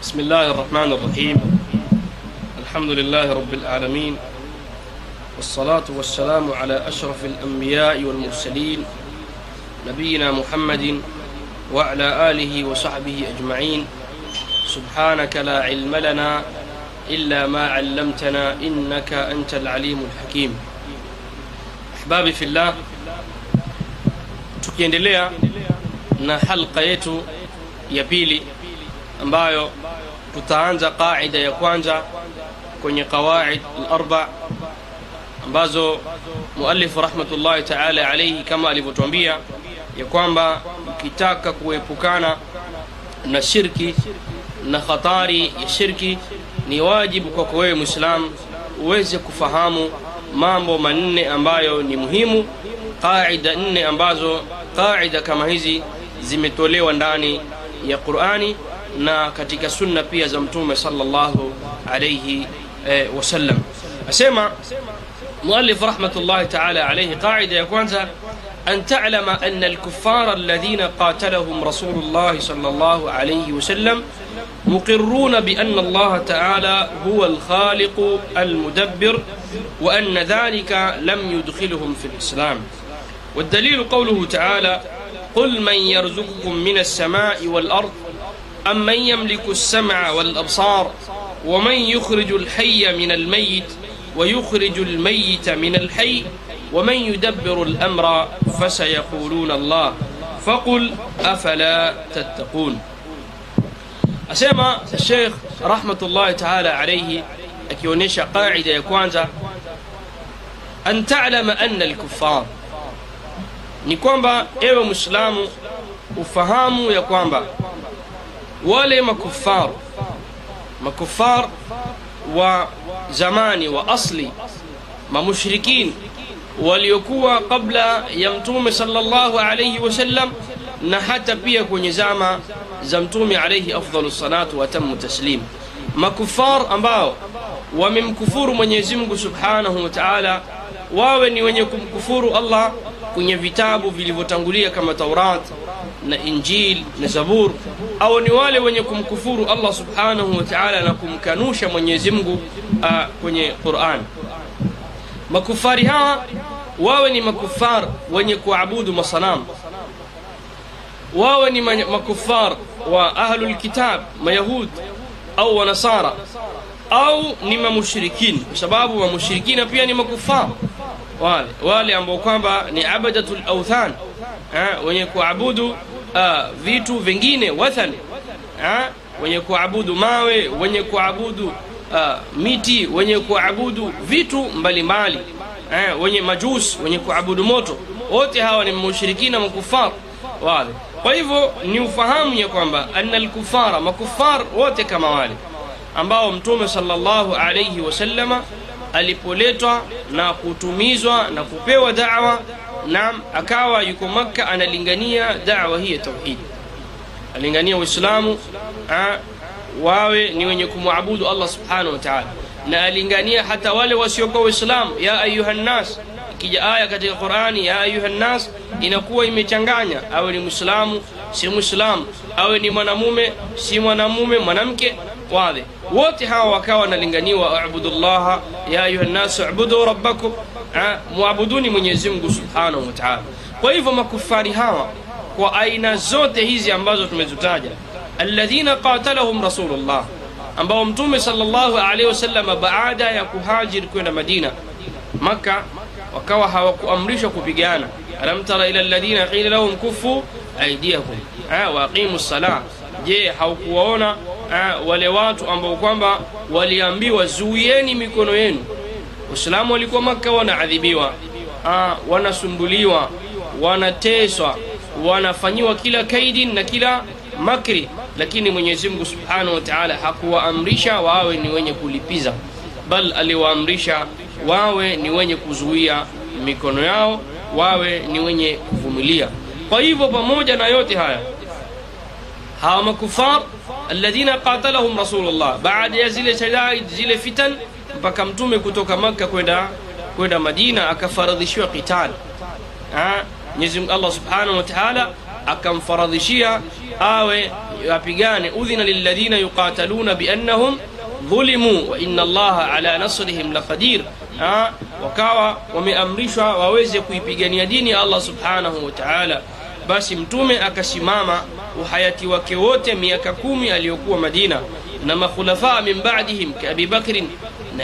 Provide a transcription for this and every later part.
بسم الله الرحمن الرحيم. الحمد لله رب العالمين. والصلاة والسلام على أشرف الأنبياء والمرسلين نبينا محمد وعلى آله وصحبه أجمعين. سبحانك لا علم لنا إلا ما علمتنا إنك أنت العليم الحكيم. أحبابي في الله tukiendelea na halqa yetu ambayo tutaanza qaida ya kwanza kwenye qawaid al-arba ambazo muallif rahmatullahi ta'ala alayhi kama alivyotuambia ya kwamba ukitaka kuepukana na shirki na khatari ya shirki ni wajibu kwako wewe muislam uweze kufahamu mambo manne ambayo ni muhimu qaida nne ambazo qaida kama hizi zimetolewa ndani ya Qur'ani na katika sunna pia za mtume sallallahu alayhi eh, wasallam. Asema رحمة الله تعالى عليه قاعدة يا كwanza أن تعلم أن الكفار الذين قاتلهم رسول الله صلى الله عليه وسلم مقرون بأن الله تعالى هو الخالق المدبر وأن ذلك لم يدخلهم في الإسلام والدليل قوله تعالى قل من يرزقكم من السماء والأرض أم من يملك السمع والأبصار ومن يخرج الحي من الميت ويخرج الميت من الحي ومن يدبر الأمر فسيقولون الله فقل أفلا تتقون. أسمى الشيخ رحمة الله تعالى عليه kwanza an ta'lama anna al-kuffar ni kwamba ewe muislamu ufahamu ya kwamba wale makufar makufar wa zamani wa asli mamushrikin waliokuwa kabla ya mtume sallallahu alayhi wasallam na hata pia kwenye zama za mtume alayhi afdalu salatu wa taslim. Makufar ambao wamemkufuru Mwenyezi Mungu Subhanahu wa Ta'ala wawe ni wenye kumkufuru Allah kwenye vitabu vilivyotangulia kama Taurat na Injili na Zabur au ni wale wenye kumkufuru Allah Subhanahu wa Ta'ala na kumkanusha Mwenyezi Mungu uh, kwenye Qur'an. Makufari hawa wawe ni makufar wenye kuabudu masanamu wawe ni makufar wa ahlul mayahud au wanasara au ni mamushrikini, kwa sababu mamushrikina pia ni makufar. Wale wale ambao kwamba ni abadatul authan wenye kuabudu uh, vitu vingine wathan wenye kuabudu mawe wenye kuabudu uh, miti wenye kuabudu vitu mbalimbali wenye majus wenye kuabudu moto. Wote hawa ni mushirikina makufar wale. Kwa hivyo ni ufahamu ya kwamba anna alkufara makufar wote kama wale ambao mtume sallallahu alayhi wasallama alipoletwa na kutumizwa na kupewa da'wa na akawa yuko makka analingania da'wa hii ya tauhidi, alingania uislamu wawe ni wenye kumwabudu Allah subhanahu wa na alingania hata wale wasiokuwa waislamu ya ayuha ikija aya katika Qur'ani ya ayuha inakuwa imechanganya. Awe ni muislamu si muislamu. Awe ni mwanamume si mwanamume mwanamke wale wote hawa wakawa wanalinganiwa a'budullaha ya ayuha nas u'budu rabbakum muabuduni Mwenyezi Mungu Subhanahu wa Ta'ala. Kwa hivyo makufari hawa kwa aina zote hizi ambazo tumezitaja alladhina qatalahum rasulullah ambao mtume sallallahu alaihi wasallam baada ya kuhajir kwenda Madina maka wakawa hawakuamrishwa kupigana. Alam tara ila alladhina qila lahum kufu aydiyakum wa aqimu salah je haukuwaona wale watu ambao kwamba waliambiwa zuieni mikono yenu Waislamu walikuwa maka wanaadhibiwa wanasumbuliwa wanateswa wanafanyiwa kila kaidi na kila makri. Lakini Mwenyezi Mungu Subhanahu wa Ta'ala hakuwaamrisha wawe ni wenye kulipiza bal aliwaamrisha wawe ni wenye kuzuia mikono yao wawe ni wenye kuvumilia. Kwa hivyo pamoja na yote haya hawa makufar alladhina qatalahum rasulullah baada ya zile shadaid zile fitan mpaka mtume kutoka maka kwenda kwenda madina akafaradhishiwa qital Mwenyezi Allah subhanahu wa ta'ala akamfaradhishia awe wapigane udhina lilladhina yuqataluna biannahum dhulimu wa inna allaha ala nasrihim laqadir wakawa wameamrishwa waweze kuipigania dini ya allah subhanahu wa taala. Basi mtume akasimama uhayati wake wote miaka kumi aliyokuwa madina. Na makhulafaa min badihim bakrin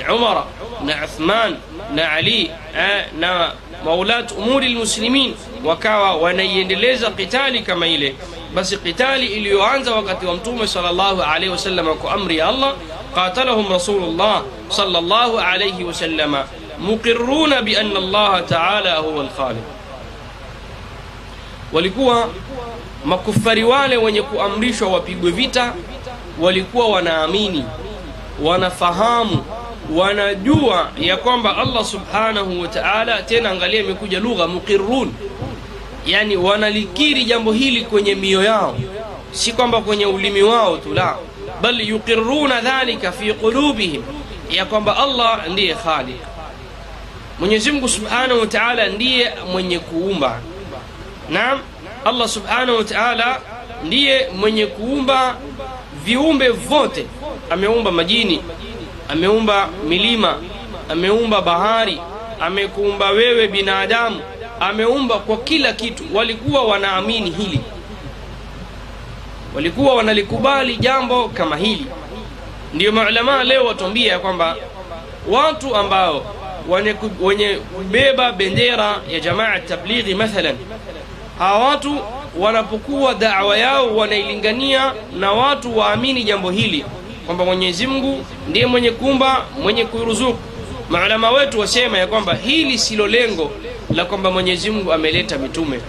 na umara na uthman na ali eh, na maulat umuri lmuslimin wakawa wanaiendeleza qitali kama ile. Basi qitali iliyoanza wakati wa mtume sallallahu alaihi wasallam kwa amri ya allah qatalahum rasulullah sallallahu alaihi wasallam muqiruna bianna allaha taala huwa lkhaliq walikuwa makufari wale wenye kuamrishwa wapigwe vita walikuwa wanaamini wanafahamu wanajua ya kwamba allah subhanahu wa taala tena angalia imekuja lugha muqirun yani wanalikiri jambo hili kwenye mio yao si kwamba kwenye ulimi wao tu la. Bal yuqiruna dhalika fi qulubihim ya kwamba allah ndiye khaliq. Mwenyezi mungu subhanahu wa taala ndiye mwenye kuumba. Naam allah subhanahu wa taala ndiye mwenye kuumba viumbe vyote. Ameumba majini ameumba milima ameumba bahari amekuumba wewe binadamu ameumba kwa kila kitu. Walikuwa wanaamini hili. Walikuwa wanalikubali jambo kama hili. Ndiyo maulamaa leo watuambia ya kwamba watu ambao wenye kubeba bendera ya jamaa tablighi mathalan hawa watu wanapokuwa dawa yao wanailingania na watu waamini jambo hili kwamba mwenyezi mungu ndiye mwenye kumba mwenye kuruzuku. Maulama wetu wasema ya kwamba hili silo lengo la kwamba mwenyezi mungu ameleta mitume.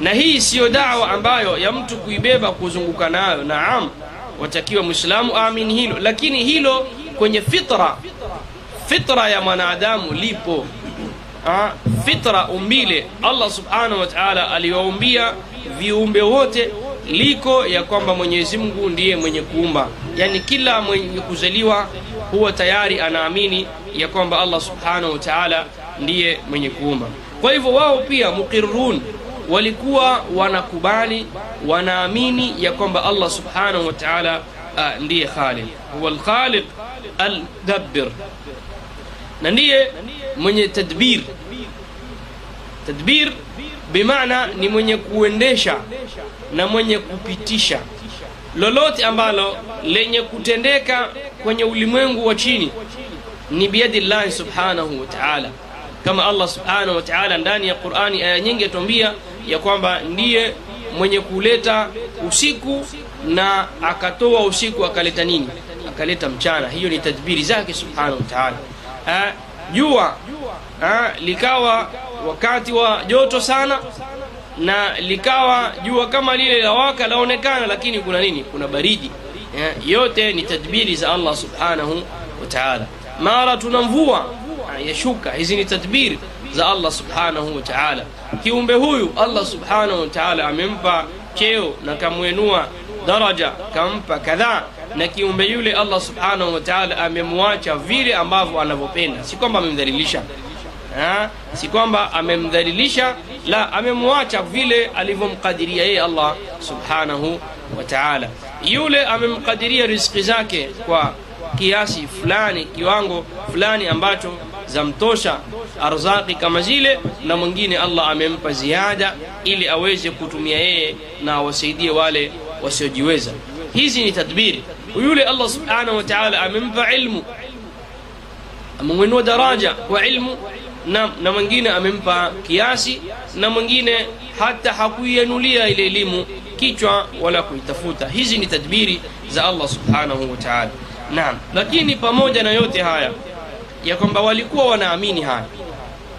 Na hii siyo dawa ambayo ya mtu kuibeba kuzunguka nayo. Naam watakiwa mwislamu aamini hilo. Lakini hilo kwenye fitra. Fitra ya mwanadamu lipo. Ha? fitra umbile. Allah subhanahu wa taala aliwaumbia viumbe wote liko ya kwamba mwenyezi mungu ndiye mwenye kuumba. Yani kila mwenye kuzaliwa huwa tayari anaamini ya kwamba allah subhanahu wa taala ndiye mwenye kuumba. Kwa hivyo wao pia muqirun walikuwa wanakubali wanaamini ya kwamba allah subhanahu wa taala uh, ndiye khaliq. Huwa alkhaliq na ndiye mwenye tadbir tadbir bimaana ni mwenye kuendesha na mwenye kupitisha. Lolote ambalo lenye kutendeka kwenye ulimwengu wa chini ni biyadi llahi subhanahu wa taala. Kama allah subhanahu wa taala ndani ya qurani aya nyingi yatuambia ya kwamba ndiye mwenye kuleta usiku na akatoa usiku akaleta nini? Akaleta mchana. Hiyo ni tadbiri zake subhanahu wa taala. Ah, jua ah, likawa wakati wa joto sana na likawa jua kama lile lawaka laonekana lakini kuna nini? Kuna baridi. Yeah, yote ni tadbiri za allah subhanahu wa taala. Mara tuna mvua ah, yashuka hizi ni tadbiri za allah subhanahu wa taala. Kiumbe huyu allah subhanahu wa taala amempa cheo na kamwenua daraja kampa kadhaa na kiumbe yule allah subhanahu wa taala amemwacha vile ambavyo anavyopenda. Si kwamba amemdhalilisha Si kwamba amemdhalilisha la amemwacha vile alivyomkadiria yeye allah subhanahu wa taala. Yule amemkadiria riziki zake kwa kiasi fulani kiwango fulani ambacho zamtosha arzaki kama zile na mwingine allah amempa ziada ili aweze kutumia yeye na awasaidie wale wasiojiweza. Hizi ni tadbiri. Yule allah subhanahu wa taala amempa ilmu amemwinua daraja kwa ilmu na, na mwingine amempa kiasi na mwingine hata hakuianulia ile elimu kichwa wala kuitafuta. Hizi ni tadbiri za allah subhanahu wa taala. Naam. Lakini pamoja na yote haya ya kwamba walikuwa wanaamini haya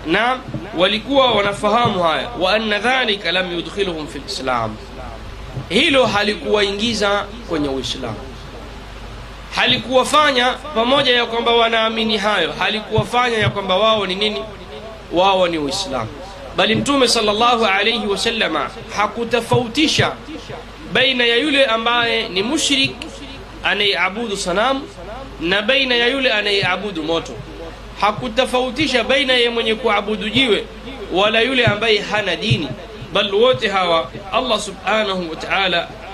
naam walikuwa wanafahamu haya wa anna dhalika lam yudkhiluhum fi lislam hilo halikuwaingiza kwenye uislamu halikuwafanya pamoja ya kwamba wanaamini hayo halikuwafanya ya kwamba wao ni nini? Wao ni uislamu. Bali mtume salllahu alaihi wasallama hakutofautisha baina ya yule ambaye ni mushrik anayeabudu sanamu na baina ya yule anayeabudu moto. Hakutofautisha baina ya mwenye kuabudu jiwe wala yule ambaye hana dini bal wote hawa allah subhanahu wa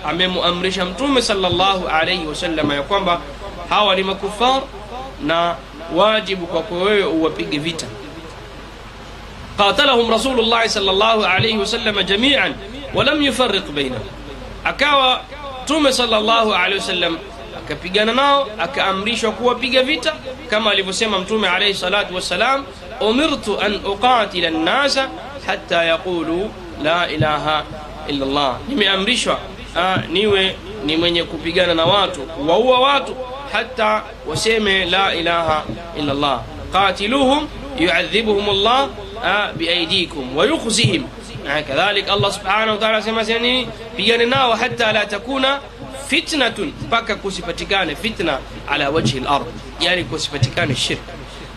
amemuamrisha mtume sallallahu alayhi wasallam ya kwamba hawa ni makufar na wajibu kwako wewe uwapige vita qatalahum rasulullahi sallallahu alayhi wasallam jamian walam yufarriq bainahum akawa mtume sallallahu alayhi wasallam akapigana nao akaamrishwa kuwapiga vita kama alivyosema mtume alayhi salatu wassalam umirtu an uqatila nnasa hatta yaqulu la ilaha illa Allah, nimeamrishwa niwe ni mwenye kupigana na watu kuwaua watu hata waseme la ilaha illa qatiluhum yuadhibuhum Allah biaidikum wa yukhzihim. Kadhalik Allah subhanahu wa ta'ala asema nini? Pigane nao hata la takuna fitnatun, mpaka kusipatikane fitna ala wajhi al-ard, yani kusipatikane shirk.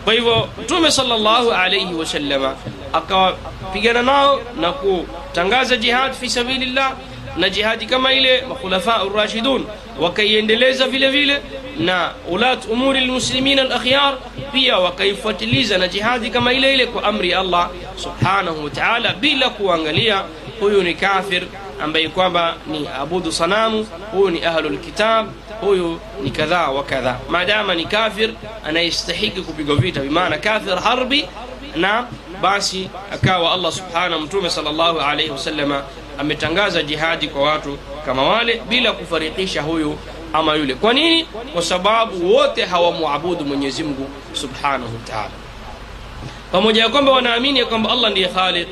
Kwa hivyo Mtume sallallahu alayhi wasallama akawapigana nao na kutangaza jihad fi sabilillah, na jihadi kama ile makhulafa urashidun wakaiendeleza vile vile, na ulat umuri lmuslimina alakhyar pia wakaifuatiliza na jihadi kama ile ile kwa amri ya Allah subhanahu wa ta'ala, bila kuangalia huyu ni kafir ambaye kwamba ni abudu sanamu, huyu ni ahlul kitab, huyu ni kadhaa wa kadhaa, maadama ni kafir anayestahiki kupigwa vita, bimaana kafir harbi, na basi akawa Allah subhanahu mtume sallallahu alayhi wasallama ametangaza jihadi kwa watu kama wale bila kufarikisha huyu ama yule. Kwa nini? Kwa sababu wote hawamuabudu Mwenyezi Mungu subhanahu wataala pamoja ya kwamba wanaamini ya kwamba Allah ndiye khaliq,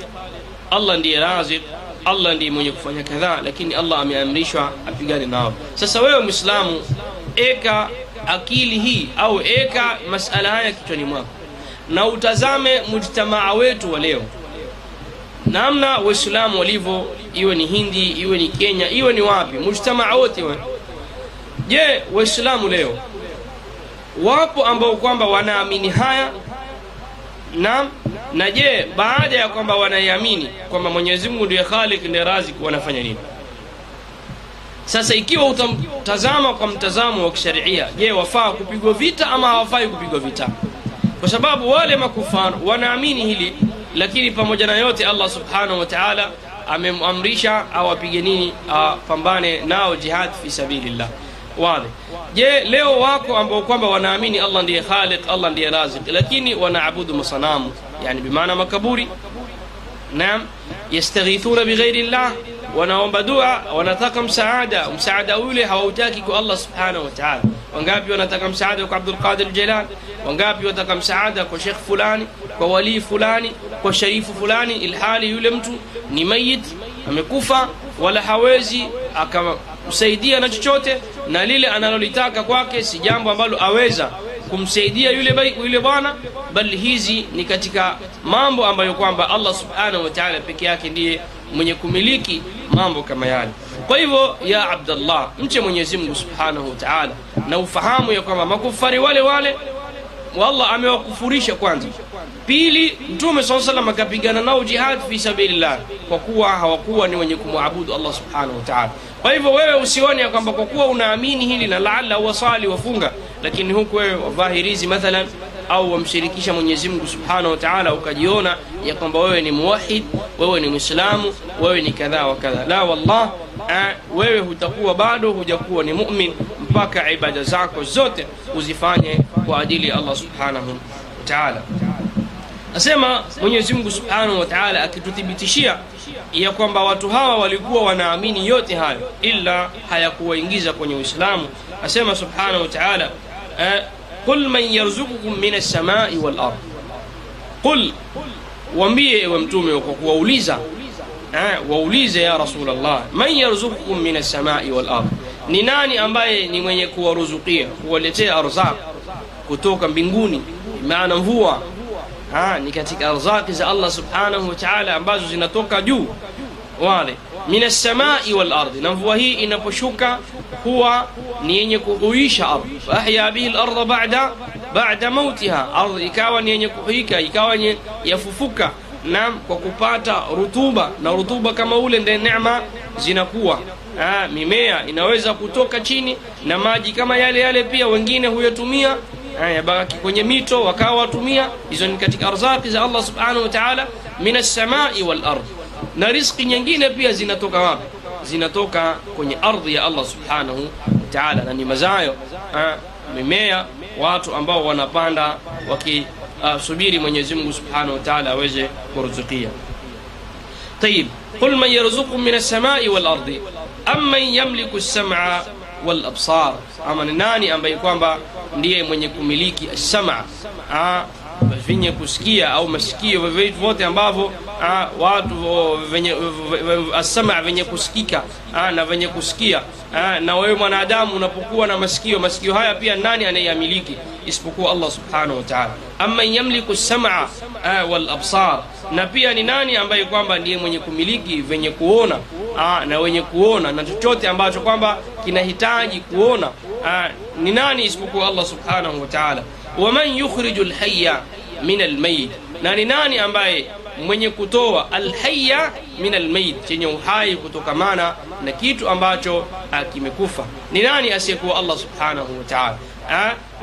Allah ndiye razik Allah ndiye mwenye kufanya kadhaa, lakini Allah ameamrishwa apigane nao. Sasa wewe mwislamu eka akili hii au eka masala haya kichwani mwako na utazame mujtamaa wetu wa leo, namna Waislamu walivyo, iwe ni Hindi, iwe ni Kenya, iwe ni wapi, mujtamaa wote. Je, Waislamu leo wapo ambao kwamba wanaamini haya na na je, baada ya kwamba wanaiamini kwamba Mwenyezi Mungu ndiye Khalik ndiye Razik, wanafanya nini? Sasa ikiwa utamtazama kwa mtazamo wa kisharia, je, wafaa kupigwa vita ama hawafai kupigwa vita? Kwa sababu wale makufar wanaamini hili, lakini pamoja na yote Allah subhanahu wa ta'ala amemamrisha awapige nini, apambane nao jihad fi sabilillah. wadhi Je, leo wako ambao kwamba wanaamini Allah ndiye Khaliq, Allah ndiye Razik, lakini wanaabudu masanamu, yani bimaana makaburi. Naam, yastaghithuna bighairi llah, wanaomba dua, wanataka msaada. Msaada ule hawautaki kwa Allah subhanahu wa ta'ala. Wangapi wanataka msaada kwa abdulqadir Qadir Wangapi wanataka msaada kwa shekh fulani, kwa walii fulani, kwa sharifu fulani, ilhali yule mtu ni mayit, amekufa, wala hawezi akamsaidia na chochote, na lile analolitaka kwake si jambo ambalo aweza kumsaidia yule yule bwana, bali hizi ni katika mambo ambayo kwamba Allah subhanahu wa ta'ala peke yake ndiye mwenye kumiliki mambo kama yale. Kwa hivyo, ya Abdallah, mche Mwenyezi Mungu subhanahu wa ta'ala na ufahamu ya kwamba makufari wale wale wallah amewakufurisha kwanza. Pili, Mtume saa salam akapigana nao jihad fi sabilillah, kwa kuwa hawakuwa ni wenye kumwabudu Allah subhanahu wa ta'ala. Kwa hivyo wewe usione ya kwamba kwa kuwa unaamini hili na laala wasali wafunga, lakini huku wewe wadhahirizi mathalan au wamshirikisha Mwenyezi Mungu subhanahu wa ta'ala, ukajiona ya kwamba wewe ni muwahid, wewe ni Mwislamu, wewe ni kadhaa wa kadhaa. La, wallah, wewe hutakuwa bado hujakuwa ni mu'min mpaka ibada zako zote uzifanye kwa ajili ya Allah subhanahu wa ta'ala. Nasema Mwenyezi subhanahu wa ta'ala akituthibitishia ya kwamba watu hawa walikuwa wanaamini yote hayo, ila hayakuwaingiza kwenye Uislamu. Asema subhanahu wa ta'ala, qul man yarzukukum min alsamai walard wal qul, waambie ewe mtume kwa kuwauliza waulize ya rasulllah man yarzukukum min alsamai walard ni nani ambaye ni mwenye kuwaruzukia kuwaletea arzaq kutoka mbinguni, maana mvua ni katika arzaki za Allah subhanahu wataala ambazo zinatoka juu. Wale min alsamai walardi na mvua hii inaposhuka huwa ni yenye kuhuisha ardhi. Ahya bihi al-ardha ba'da ba'da mautiha, ardhi ikawa ni yenye kuhuika, ikawa ni yafufuka na kwa kupata rutuba, na rutuba kama ule ndiye neema zinakuwa Aa, mimea inaweza kutoka chini na maji kama yale yale pia wengine huyatumia yabaki kwenye mito wakawa watumia. Hizo ni katika arzaki za Allah subhanahu wa ta'ala, min as-samai wal. Na riziki nyingine pia zinatoka wapi? zinatoka kwenye ardhi ya allah subhanahu wataala na ni mazayo mimea watu ambao wanapanda wakisubiri uh, subiri mwenyezi mungu subhanahu wa taala aweze kuruzukia. Tayib qul man yarzuqu min alsamai walardi amman yamliku lsamaa walabsar ama ni nani ambaye kwamba ndiye mwenye kumiliki assamaa ah, vyenye kusikia au masikio vyovyote ambavyo watu venye venye kusikika aa, na venye kusikia aa, na wewe mwanadamu unapokuwa na masikio masikio haya pia nani anayeyamiliki isipokuwa allah subhanahu wataala amman yamliku sama wal na pia ni nani ambaye kwamba ndiye mwenye kumiliki venye kuona aa, na wenye kuona na chochote ambacho kwamba kinahitaji kuona ni nani isipokuwa allah subhanahu wataala waman yukhriju lhaya min almayit na ni nani ambaye mwenye kutoa alhaya min almayit chenye uhai kutokamana na kitu ambacho kimekufa. Ni nani asiyekuwa allah subhanahu wataala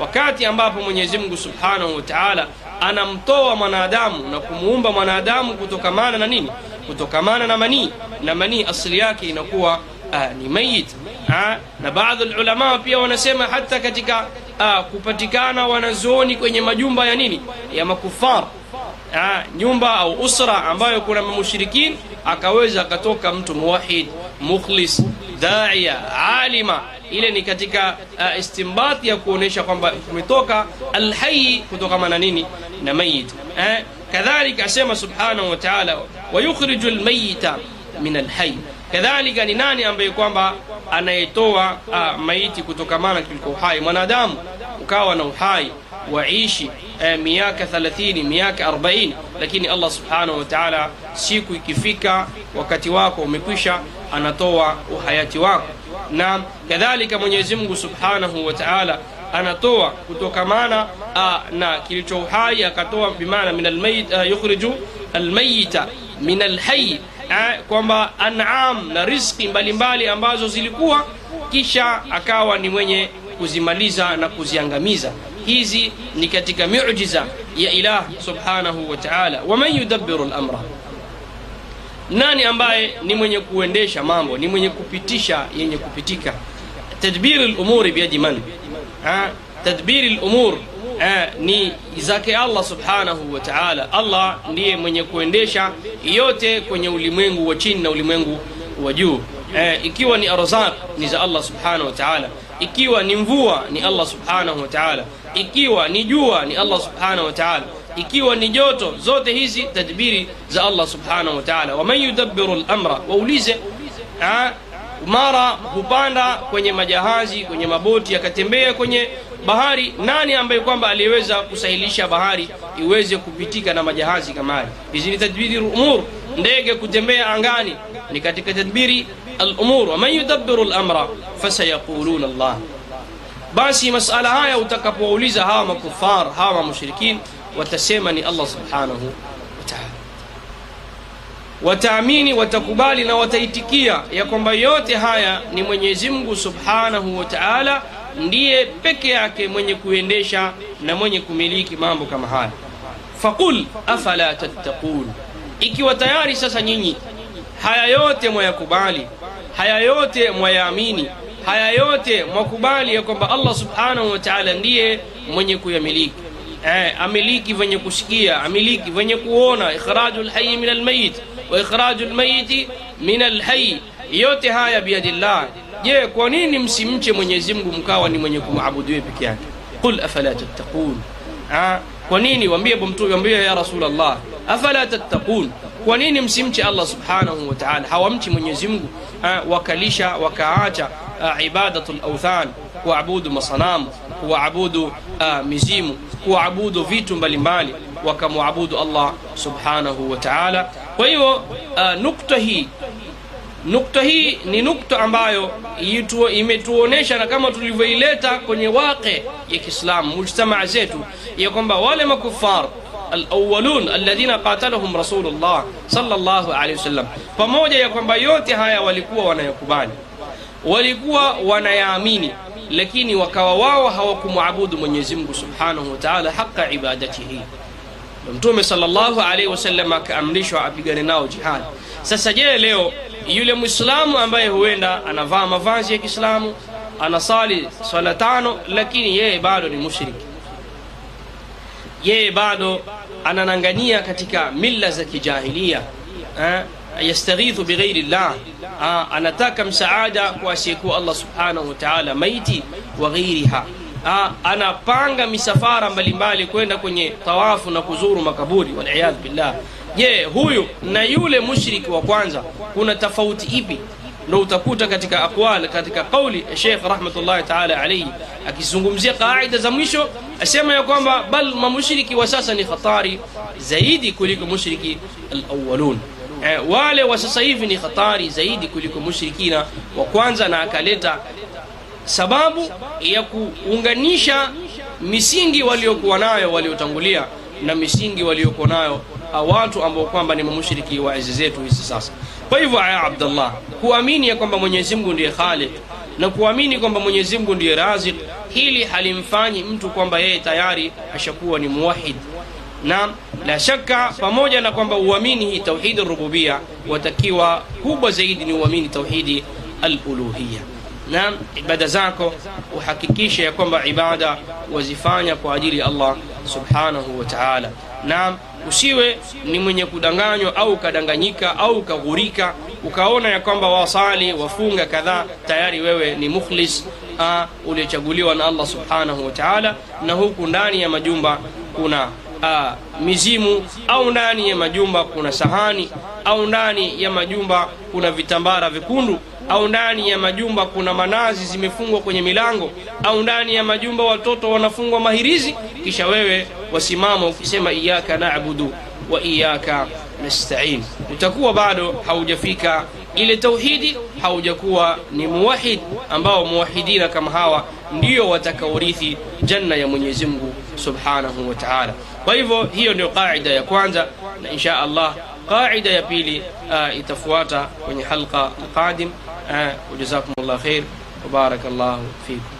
wakati ambapo mwenyezi mungu subhanahu wataala anamtoa mwanadamu na kumuumba mwanadamu kutokamana na nini? Kutokamana na manii. Na manii asili yake inakuwa uh, ni mayit. Uh, na baadhi ulama pia wanasema hata katika kupatikana wanazuoni kwenye majumba ya nini? Ya makufar uh, nyumba au usra ambayo kuna mushrikin akaweza akatoka mtu muwahid mukhlis daia alima ile ni katika uh, istinbat ya kuonesha kwamba kumetoka alhayi kutokana na nini na mayit eh? kadhalika asema subhanahu wa ta'ala wayukhriju almayita min alhayi. kadhalika ni nani ambaye kwamba anayetoa uh, maiti kutokamana kiliko uhai mwanadamu ukawa na uhai waishi eh, miaka 30 miaka 40 lakini allah subhanahu wa siku ikifika wakati wako umekwisha anatoa uhayati wako. Na kadhalika mwenyezi subhanahu wa anatoa kutokamana na kilicho uhai akatoa bimaana min yukhriju almayita min alhayi kwamba an'am na riziki mbalimbali ambazo zilikuwa kisha akawa ni mwenye kuzimaliza na kuziangamiza hizi ni katika miujiza ya ilah subhanahu wa ta'ala. Waman yudabbiru lamra nani ambaye ni mwenye kuendesha mambo ni mwenye kupitisha yenye kupitika? Tadbiri lumuri biyadi man tadbiri lumur ni zake allah subhanahu wa taala. Allah ndiye mwenye kuendesha yote kwenye ulimwengu wa chini na ulimwengu wa juu. Eh, ikiwa ni arzaq ni za allah subhanahu wa taala. Ikiwa ni mvua ni allah subhanahu wa taala ikiwa ni jua ni allah subhanahu wa taala. Ikiwa ni joto zote hizi tadbiri za allah subhanahu wa taala. Waman yudabbiru lamra waulize mara hupanda kwenye majahazi kwenye maboti akatembea kwenye bahari nani ambaye kwamba aliyeweza kusahilisha bahari iweze kupitika na majahazi kama hizi ni tadbiri umur ndege kutembea angani. Ni katika tadbiri alumur. Waman yudabbiru lamra fasayaquluna allah basi masala haya utakapouliza hawa makufar hawa mushrikin watasema ni allah subhanahu wataala wataamini watakubali na wataitikia ya kwamba yote haya ni mwenyezi mungu subhanahu wa taala ndiye peke yake mwenye kuendesha na mwenye kumiliki mambo kama haya. Faqul afala tattaqun. Ikiwa tayari sasa nyinyi haya yote mwayakubali haya yote mwayaamini haya yote mwakubali ya kwamba allah subhanahu wa ndiye mwenye kuyamiliki. Eh, amiliki venye kusikia amiliki venye kuona. Ikhraju lhayi min almayit wa ikhraju lmayiti min alhayi yote haya biyadillah je kwa nini msimche mwenyezi mkawa ni mwenye kumwabudu yeye peke yake? Qul afala tattaqun. Kwa nini? Wambie mtume wambie ya rasulllah afala tattaqun. Kwa nini msimche allah subhanahu wa hawamchi mwenyezi wakalisha wakaacha ibadatu lauthan kuabudu masanamu kuabudu mizimu kuabudu vitu mbalimbali wakamwabudu allah subhanahu wa taala. Kwa hiyo nukta hii nukta hii ni nukta ambayo imetuonesha na kama tulivyoileta kwenye waqe ya kiislamu mujtamaa zetu ya kwamba wale makufar alawalun alladhina qatalahum rasulullah sallallahu alaihi wasallam pamoja ya kwamba yote haya walikuwa wanayakubali walikuwa wanayaamini lakini wakawa wao hawakumwabudu mwenyezi mungu subhanahu wa taala haqa ibadatihi. Mtume sallallahu alaihi wasallam akaamrishwa apigane nao jihadi sasa je leo yule mwislamu ambaye huenda anavaa mavazi ya kiislamu anasali swala tano lakini yeye bado ni mushriki yeye bado ananangania katika mila za kijahilia eh? Yastaghithu bighairi llah ah, anataka msaada kwa asiyekuwa allah subhanahu wa maiti wa ghairiha ah, anapanga misafara mbalimbali kwenda kwenye tawafu na kuzuru makaburi waliyadhu billah. Je huyu na yule mushriki wa kwanza kuna tofauti ipi? Ndo utakuta katika aqwal katika qauli ya Sheikh rahmatullahi taala alayhi akizungumzia kaida za mwisho asema ya kwamba bal mamushriki wa sasa ni khatari zaidi kuliko mushriki alawwalun eh, wale wa sasa hivi ni hatari zaidi kuliko mushrikina wa kwanza na akaleta sababu ya kuunganisha misingi waliokuwa nayo waliotangulia na misingi waliokuwa nayo watu ambao kwamba ni mamushriki wa enzi zetu hizi sasa. Kwa hivyo ya Abdullah, kuamini ya kwamba mwenyezi mungu ndiye khaliq na kuamini kwamba mwenyezi mungu ndiye razik hili halimfanyi mtu kwamba yeye tayari ashakuwa ni muwahid na la shaka pamoja na kwamba uamini hii tauhidi rububia watakiwa kubwa zaidi ni uamini tauhidi aluluhiya Naam, ibada zako uhakikishe ya kwamba ibada wazifanya kwa ajili ya allah subhanahu wa taala. Naam, usiwe ni mwenye kudanganywa au ukadanganyika au ukaghurika ukaona ya kwamba wasali wafunga kadhaa tayari wewe ni mukhlis uliochaguliwa na allah subhanahu wa taala na huku ndani ya majumba kuna uh, mizimu au ndani ya majumba kuna sahani au ndani ya majumba kuna vitambara vikundu au ndani ya majumba kuna manazi zimefungwa kwenye milango au ndani ya majumba watoto wanafungwa mahirizi kisha wewe wasimama ukisema iyaka nabudu wa iyaka nastain. Utakuwa bado haujafika ile tauhidi haujakuwa ni muwahid ambao muwahidina kama hawa ndio watakaorithi janna ya mwenyezi mungu subhanahu wa taala kwa hivyo hiyo ndio qaida ya kwanza na insha allah qaida ya pili uh, itafuata kwenye halqa alqadim uh, wajazakum llah khair وبارك الله فيكم